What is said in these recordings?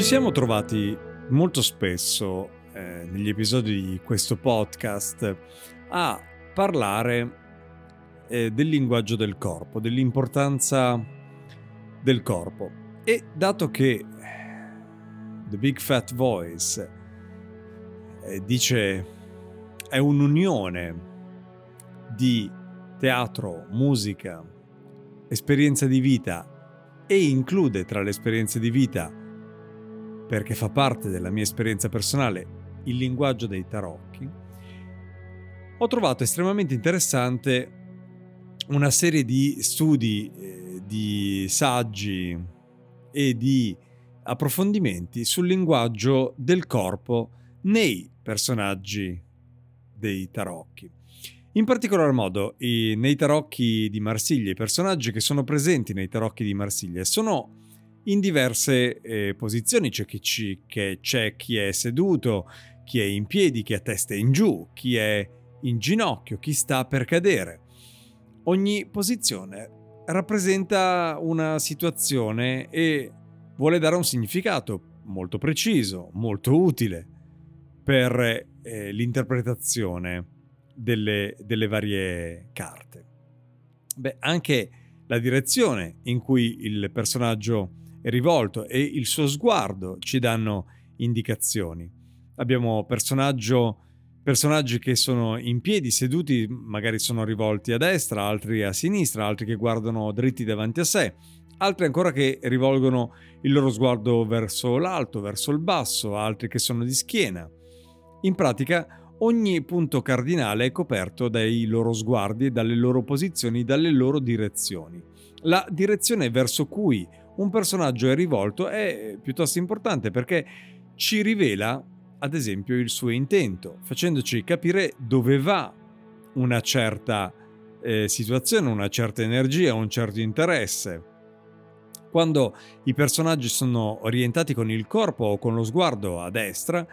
Ci siamo trovati molto spesso eh, negli episodi di questo podcast a parlare eh, del linguaggio del corpo, dell'importanza del corpo. E dato che The Big Fat Voice eh, dice è un'unione di teatro, musica, esperienza di vita e include tra le esperienze di vita perché fa parte della mia esperienza personale, il linguaggio dei tarocchi, ho trovato estremamente interessante una serie di studi, eh, di saggi e di approfondimenti sul linguaggio del corpo nei personaggi dei tarocchi. In particolar modo nei tarocchi di Marsiglia, i personaggi che sono presenti nei tarocchi di Marsiglia sono in diverse eh, posizioni. C'è chi, ci, che c'è chi è seduto, chi è in piedi, chi ha testa in giù, chi è in ginocchio, chi sta per cadere. Ogni posizione rappresenta una situazione e vuole dare un significato molto preciso, molto utile per eh, l'interpretazione delle, delle varie carte. Beh, anche la direzione in cui il personaggio rivolto e il suo sguardo ci danno indicazioni. Abbiamo personaggi che sono in piedi, seduti, magari sono rivolti a destra, altri a sinistra, altri che guardano dritti davanti a sé, altri ancora che rivolgono il loro sguardo verso l'alto, verso il basso, altri che sono di schiena. In pratica, ogni punto cardinale è coperto dai loro sguardi, dalle loro posizioni, dalle loro direzioni. La direzione verso cui un personaggio è rivolto è piuttosto importante perché ci rivela, ad esempio, il suo intento, facendoci capire dove va una certa eh, situazione, una certa energia, un certo interesse. Quando i personaggi sono orientati con il corpo o con lo sguardo a destra,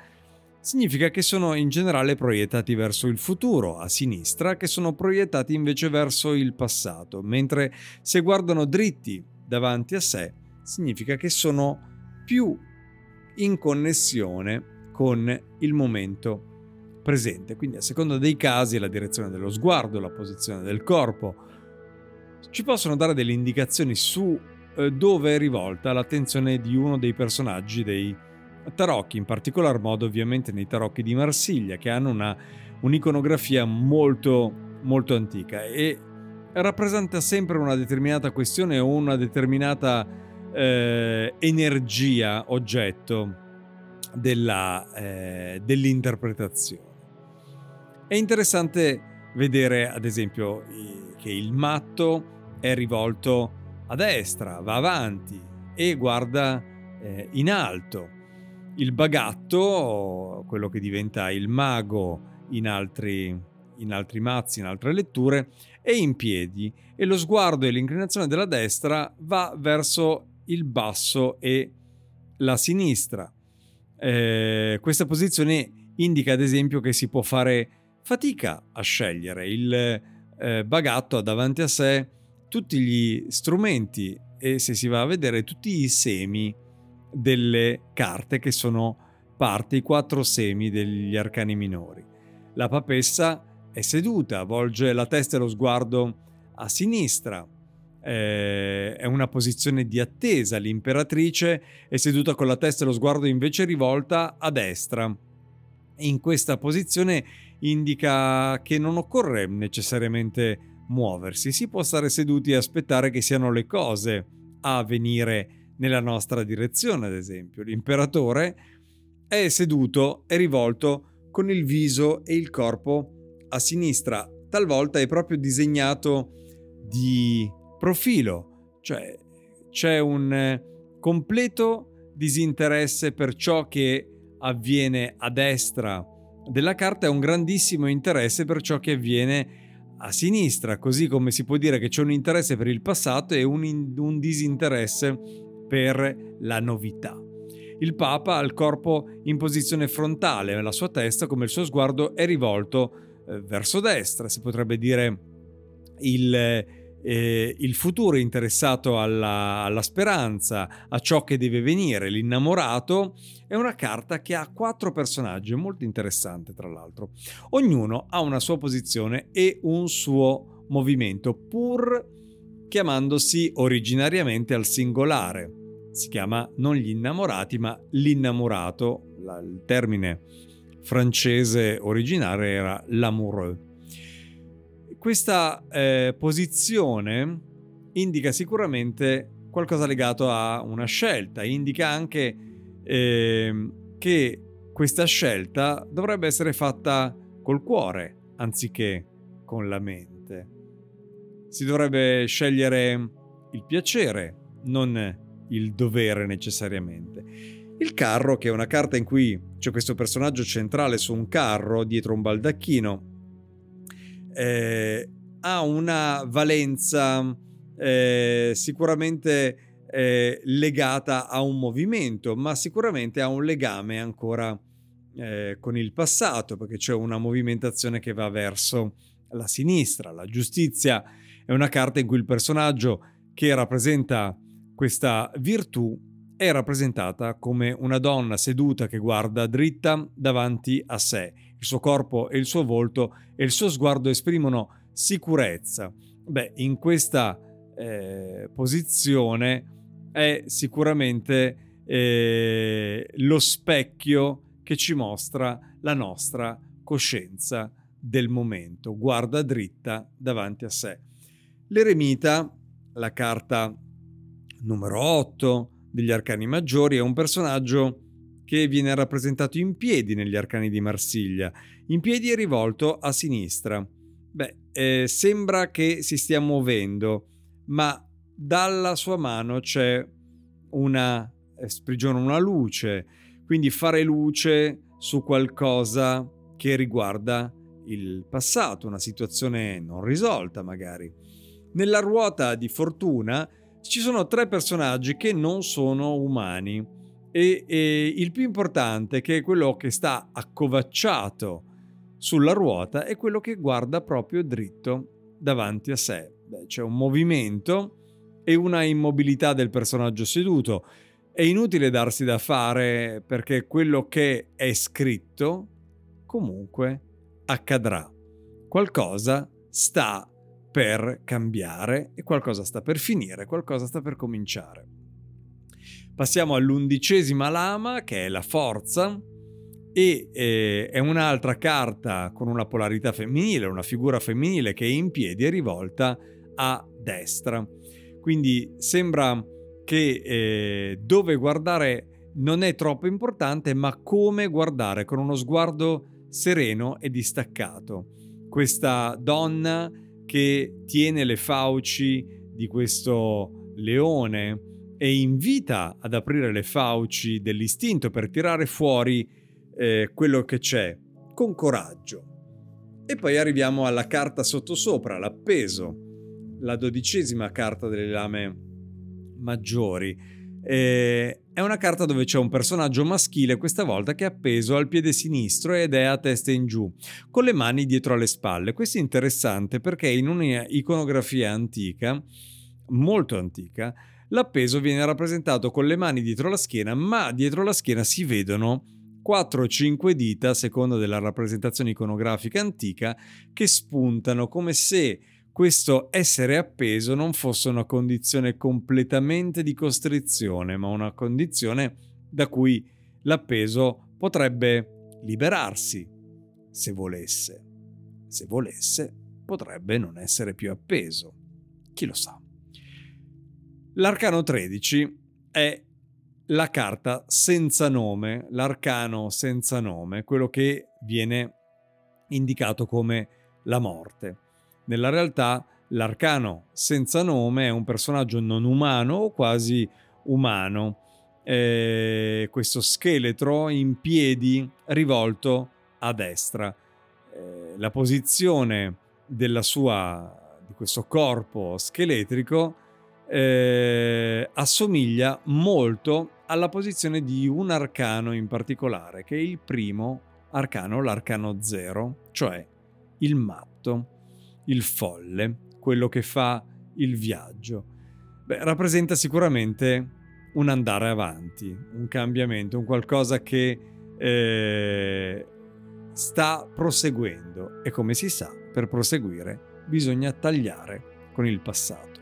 significa che sono in generale proiettati verso il futuro, a sinistra, che sono proiettati invece verso il passato, mentre se guardano dritti davanti a sé, significa che sono più in connessione con il momento presente. Quindi a seconda dei casi, la direzione dello sguardo, la posizione del corpo, ci possono dare delle indicazioni su eh, dove è rivolta l'attenzione di uno dei personaggi dei tarocchi, in particolar modo ovviamente nei tarocchi di Marsiglia, che hanno una, un'iconografia molto, molto antica e rappresenta sempre una determinata questione o una determinata eh, energia oggetto della, eh, dell'interpretazione. È interessante vedere ad esempio che il matto è rivolto a destra, va avanti e guarda eh, in alto. Il bagatto, quello che diventa il mago in altri, in altri mazzi, in altre letture, è in piedi e lo sguardo e l'inclinazione della destra va verso il basso e la sinistra. Eh, questa posizione indica ad esempio che si può fare fatica a scegliere. Il eh, bagatto ha davanti a sé tutti gli strumenti e se si va a vedere tutti i semi delle carte che sono parte, i quattro semi degli arcani minori. La papessa è seduta, volge la testa e lo sguardo a sinistra, eh, è una posizione di attesa, l'imperatrice è seduta con la testa e lo sguardo invece rivolta a destra. In questa posizione indica che non occorre necessariamente muoversi, si può stare seduti e aspettare che siano le cose a venire nella nostra direzione, ad esempio. L'imperatore è seduto e rivolto con il viso e il corpo a sinistra, talvolta è proprio disegnato di profilo, cioè c'è un eh, completo disinteresse per ciò che avviene a destra della carta e un grandissimo interesse per ciò che avviene a sinistra, così come si può dire che c'è un interesse per il passato e un, un disinteresse per la novità. Il Papa ha il corpo in posizione frontale, la sua testa come il suo sguardo è rivolto verso destra, si potrebbe dire il, eh, il futuro interessato alla, alla, speranza, a ciò che deve venire, l'innamorato, è una carta che ha quattro personaggi, molto interessante tra l'altro. Ognuno ha una sua posizione e un suo movimento, pur chiamandosi originariamente al singolare. Si chiama non gli innamorati, ma l'innamorato, il termine francese originale era l'amoureux. Questa eh, posizione indica sicuramente qualcosa legato a una scelta, indica anche eh, che questa scelta dovrebbe essere fatta col cuore anziché con la mente. Si dovrebbe scegliere il piacere, non il dovere necessariamente. Il carro, che è una carta in cui c'è questo personaggio centrale su un carro dietro un baldacchino, eh, ha una valenza eh, sicuramente eh, legata a un movimento, ma sicuramente ha un legame ancora eh, con il passato, perché c'è una movimentazione che va verso la sinistra. La giustizia è una carta in cui il personaggio che rappresenta questa virtù è rappresentata come una donna seduta che guarda dritta davanti a sé. Il suo corpo e il suo volto e il suo sguardo esprimono sicurezza. Beh, in questa eh, posizione è sicuramente eh, lo specchio che ci mostra la nostra coscienza del momento. Guarda dritta davanti a sé. L'eremita, la carta numero 8, degli arcani maggiori è un personaggio che viene rappresentato in piedi negli arcani di Marsiglia, in piedi e rivolto a sinistra. Beh, eh, sembra che si stia muovendo, ma dalla sua mano c'è una eh, sprigiona una luce, quindi fare luce su qualcosa che riguarda il passato, una situazione non risolta magari. Nella ruota di fortuna ci sono tre personaggi che non sono umani e, e il più importante, che è quello che sta accovacciato sulla ruota, è quello che guarda proprio dritto davanti a sé. Beh, c'è un movimento e una immobilità del personaggio seduto. È inutile darsi da fare perché quello che è scritto comunque accadrà. Qualcosa sta per cambiare e qualcosa sta per finire, qualcosa sta per cominciare. Passiamo all'undicesima lama che è la forza e eh, è un'altra carta con una polarità femminile, una figura femminile che è in piedi e rivolta a destra. Quindi sembra che eh, dove guardare non è troppo importante, ma come guardare con uno sguardo sereno e distaccato. Questa donna che tiene le fauci di questo leone e invita ad aprire le fauci dell'istinto per tirare fuori eh, quello che c'è con coraggio. E poi arriviamo alla carta sottosopra, l'appeso, la dodicesima carta delle lame maggiori. Eh, è una carta dove c'è un personaggio maschile questa volta che è appeso al piede sinistro ed è a testa in giù, con le mani dietro alle spalle. Questo è interessante perché in un'iconografia antica, molto antica, l'appeso viene rappresentato con le mani dietro la schiena, ma dietro la schiena si vedono 4 o 5 dita, a seconda della rappresentazione iconografica antica, che spuntano come se questo essere appeso non fosse una condizione completamente di costrizione, ma una condizione da cui l'appeso potrebbe liberarsi, se volesse. Se volesse, potrebbe non essere più appeso. Chi lo sa. L'arcano 13 è la carta senza nome, l'arcano senza nome, quello che viene indicato come la morte. Nella realtà l'arcano senza nome è un personaggio non umano o quasi umano. Eh, questo scheletro in piedi rivolto a destra. Eh, la posizione della sua, di questo corpo scheletrico eh, assomiglia molto alla posizione di un arcano in particolare, che è il primo arcano, l'arcano zero, cioè il matto il folle, quello che fa il viaggio. Beh, rappresenta sicuramente un andare avanti, un cambiamento, un qualcosa che eh, sta proseguendo e come si sa, per proseguire bisogna tagliare con il passato.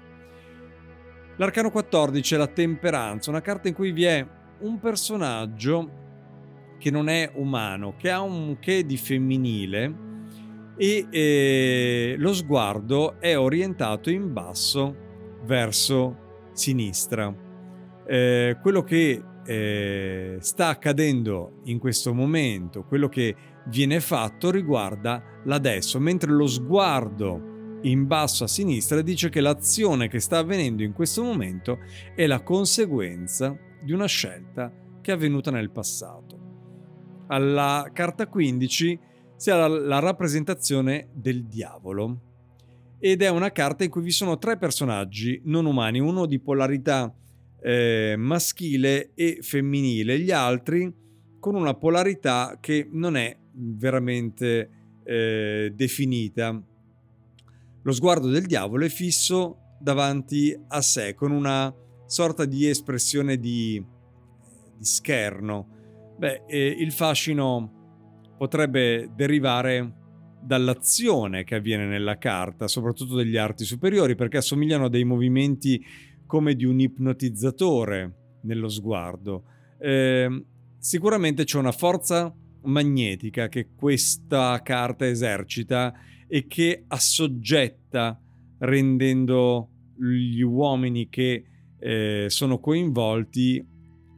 L'arcano 14 è la temperanza, una carta in cui vi è un personaggio che non è umano, che ha un che di femminile, e eh, lo sguardo è orientato in basso verso sinistra. Eh, quello che eh, sta accadendo in questo momento, quello che viene fatto riguarda l'adesso, mentre lo sguardo in basso a sinistra dice che l'azione che sta avvenendo in questo momento è la conseguenza di una scelta che è avvenuta nel passato. Alla carta 15 sia la, la rappresentazione del diavolo. Ed è una carta in cui vi sono tre personaggi non umani, uno di polarità eh, maschile e femminile, gli altri con una polarità che non è veramente eh, definita. Lo sguardo del diavolo è fisso davanti a sé con una sorta di espressione di, di scherno. Beh, eh, il fascino potrebbe derivare dall'azione che avviene nella carta, soprattutto degli arti superiori, perché assomigliano a dei movimenti come di un ipnotizzatore nello sguardo. Eh, sicuramente c'è una forza magnetica che questa carta esercita e che assoggetta rendendo gli uomini che eh, sono coinvolti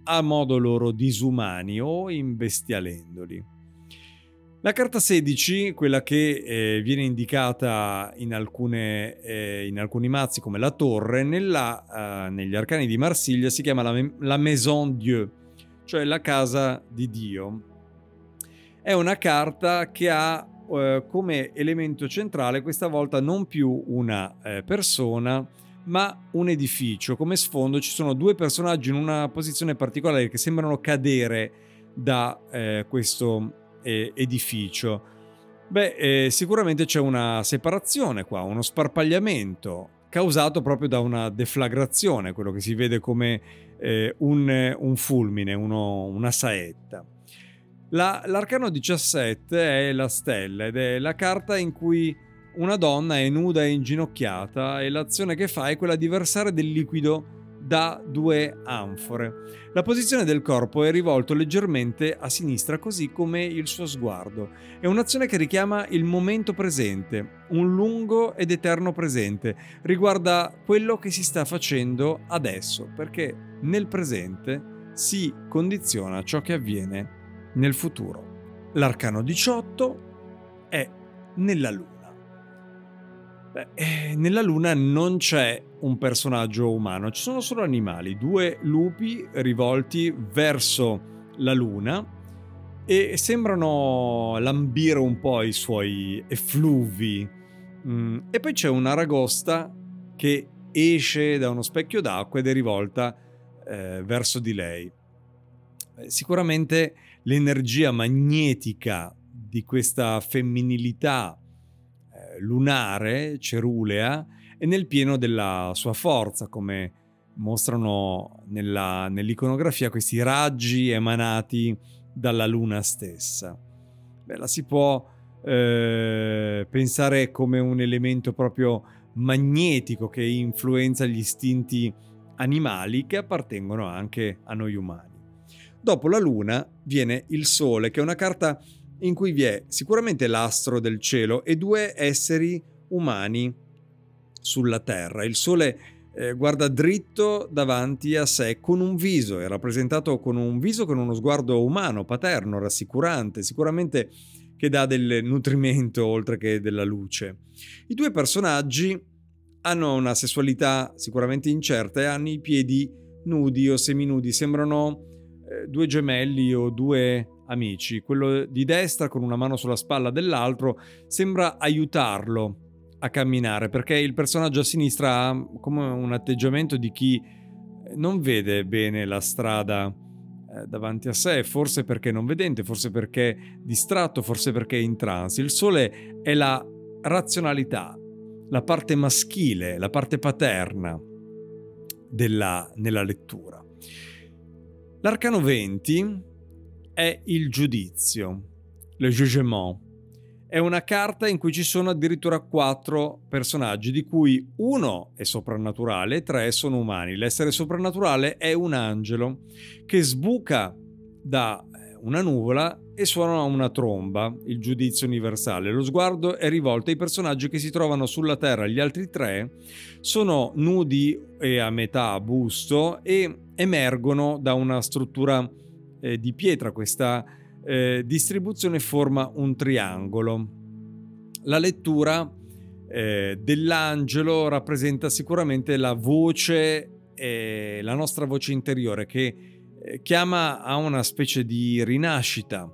a modo loro disumani o imbestialendoli. La carta 16, quella che eh, viene indicata in, alcune, eh, in, alcuni mazzi come la torre, nella, uh, negli arcani di Marsiglia si chiama la, la, Maison Dieu, cioè la casa di Dio. È una carta che ha uh, come elemento centrale questa volta non più una uh, persona, ma un edificio. Come sfondo ci sono due personaggi in una posizione particolare che sembrano cadere da questo eh, edificio? Beh, eh, sicuramente c'è una separazione qua, uno sparpagliamento causato proprio da una deflagrazione, quello che si vede come eh, un, un, fulmine, uno, una saetta. La, l'arcano 17 è la stella ed è la carta in cui una donna è nuda e inginocchiata e l'azione che fa è quella di versare del liquido da due anfore. La posizione del corpo è rivolto leggermente a sinistra, così come il suo sguardo. È un'azione che richiama il momento presente, un lungo ed eterno presente. Riguarda quello che si sta facendo adesso, perché nel presente si condiziona ciò che avviene nel futuro. L'arcano 18 è nella luna. Beh, eh, nella Luna non c'è un personaggio umano, ci sono solo animali, due lupi rivolti verso la Luna e sembrano lambire un po' i suoi effluvi. Mm, e poi c'è un'aragosta che esce da uno specchio d'acqua ed è rivolta eh, verso di lei. Eh, sicuramente l'energia magnetica di questa femminilità lunare, cerulea, è nel pieno della sua forza, come mostrano nella, nell'iconografia questi raggi emanati dalla luna stessa. Beh, la si può eh, pensare come un elemento proprio magnetico che influenza gli istinti animali che appartengono anche a noi umani. Dopo la luna viene il sole, che è una carta in cui vi è sicuramente l'astro del cielo e due esseri umani sulla terra. Il sole eh, guarda dritto davanti a sé con un viso, è rappresentato con un viso con uno sguardo umano, paterno, rassicurante, sicuramente che dà del nutrimento oltre che della luce. I due personaggi hanno una sessualità sicuramente incerta e hanno i piedi nudi o seminudi, sembrano eh, due gemelli o due amici. Quello di destra con una mano sulla spalla dell'altro sembra aiutarlo a camminare perché il personaggio a sinistra ha come un atteggiamento di chi non vede bene la strada eh, davanti a sé, forse perché non vedente, forse perché distratto, forse perché in trance. Il sole è la razionalità, la parte maschile, la parte paterna della, nella lettura. L'arcano 20 è il giudizio, le jugement è una carta in cui ci sono addirittura quattro personaggi, di cui uno è soprannaturale e tre sono umani. L'essere soprannaturale è un angelo che sbuca da eh, una nuvola e suona una tromba, il giudizio universale. Lo sguardo è rivolto ai personaggi che si trovano sulla terra. Gli altri tre sono nudi e a metà busto e emergono da una struttura eh, di pietra, questa eh, distribuzione forma un triangolo. La lettura eh, dell'angelo rappresenta sicuramente la voce, eh, la nostra voce interiore che eh, chiama a una specie di rinascita.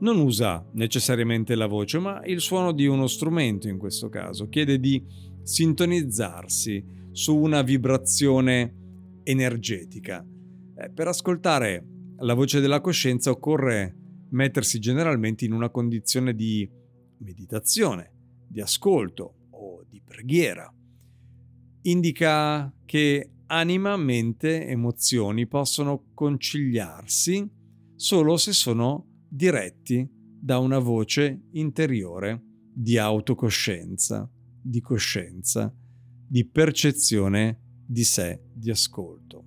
Non usa necessariamente la voce, ma il suono di uno strumento in questo caso. Chiede di sintonizzarsi su una vibrazione energetica. Eh, per ascoltare la voce della coscienza occorre mettersi generalmente in una condizione di meditazione, di ascolto o di preghiera. Indica che anima, mente, emozioni possono conciliarsi solo se sono diretti da una voce interiore di autocoscienza, di coscienza, di percezione di sé, di ascolto.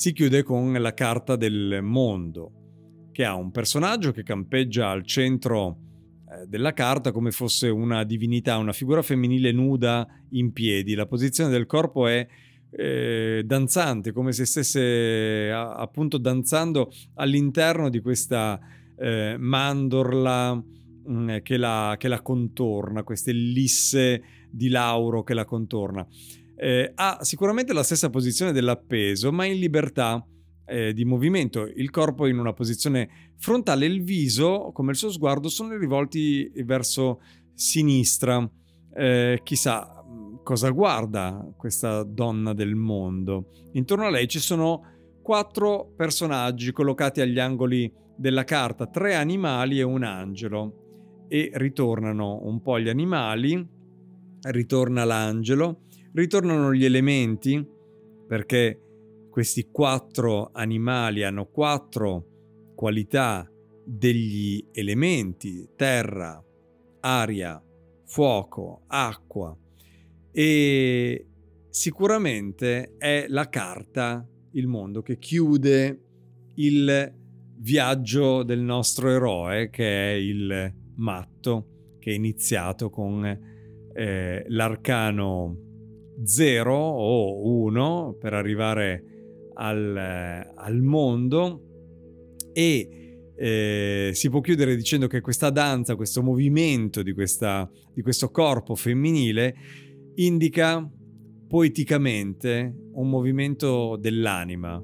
Si chiude con la carta del mondo, che ha un personaggio che campeggia al centro eh, della carta come fosse una divinità, una figura femminile nuda in piedi. La posizione del corpo è eh, danzante, come se stesse a, appunto danzando all'interno di questa eh, mandorla mh, mm, che, la, che, la, contorna, queste lisse di lauro che la contorna. Eh, ha sicuramente la stessa posizione dell'appeso, ma in libertà eh, di movimento, il corpo in una posizione frontale, il viso, come il suo sguardo, sono rivolti verso sinistra. Eh, chissà cosa guarda questa donna del mondo. Intorno a lei ci sono quattro personaggi collocati agli angoli della carta, tre animali e un angelo. E ritornano un po' gli animali, ritorna l'angelo, ritornano gli elementi, perché questi quattro animali hanno quattro qualità degli elementi, terra, aria, fuoco, acqua. E sicuramente è la carta, il mondo che chiude il viaggio del nostro eroe che è il matto che è iniziato con eh, l'arcano 0 o 1 per arrivare al, al mondo e eh, si può chiudere dicendo che questa danza, questo movimento di, questa, di questo corpo femminile indica poeticamente un movimento dell'anima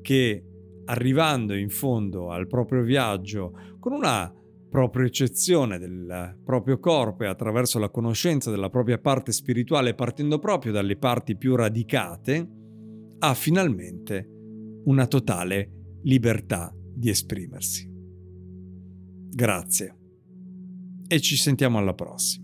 che arrivando in fondo al proprio viaggio con una propria eccezione del proprio corpo e attraverso la conoscenza della propria parte spirituale partendo proprio dalle parti più radicate, ha finalmente una totale libertà di esprimersi. Grazie e ci sentiamo alla prossima.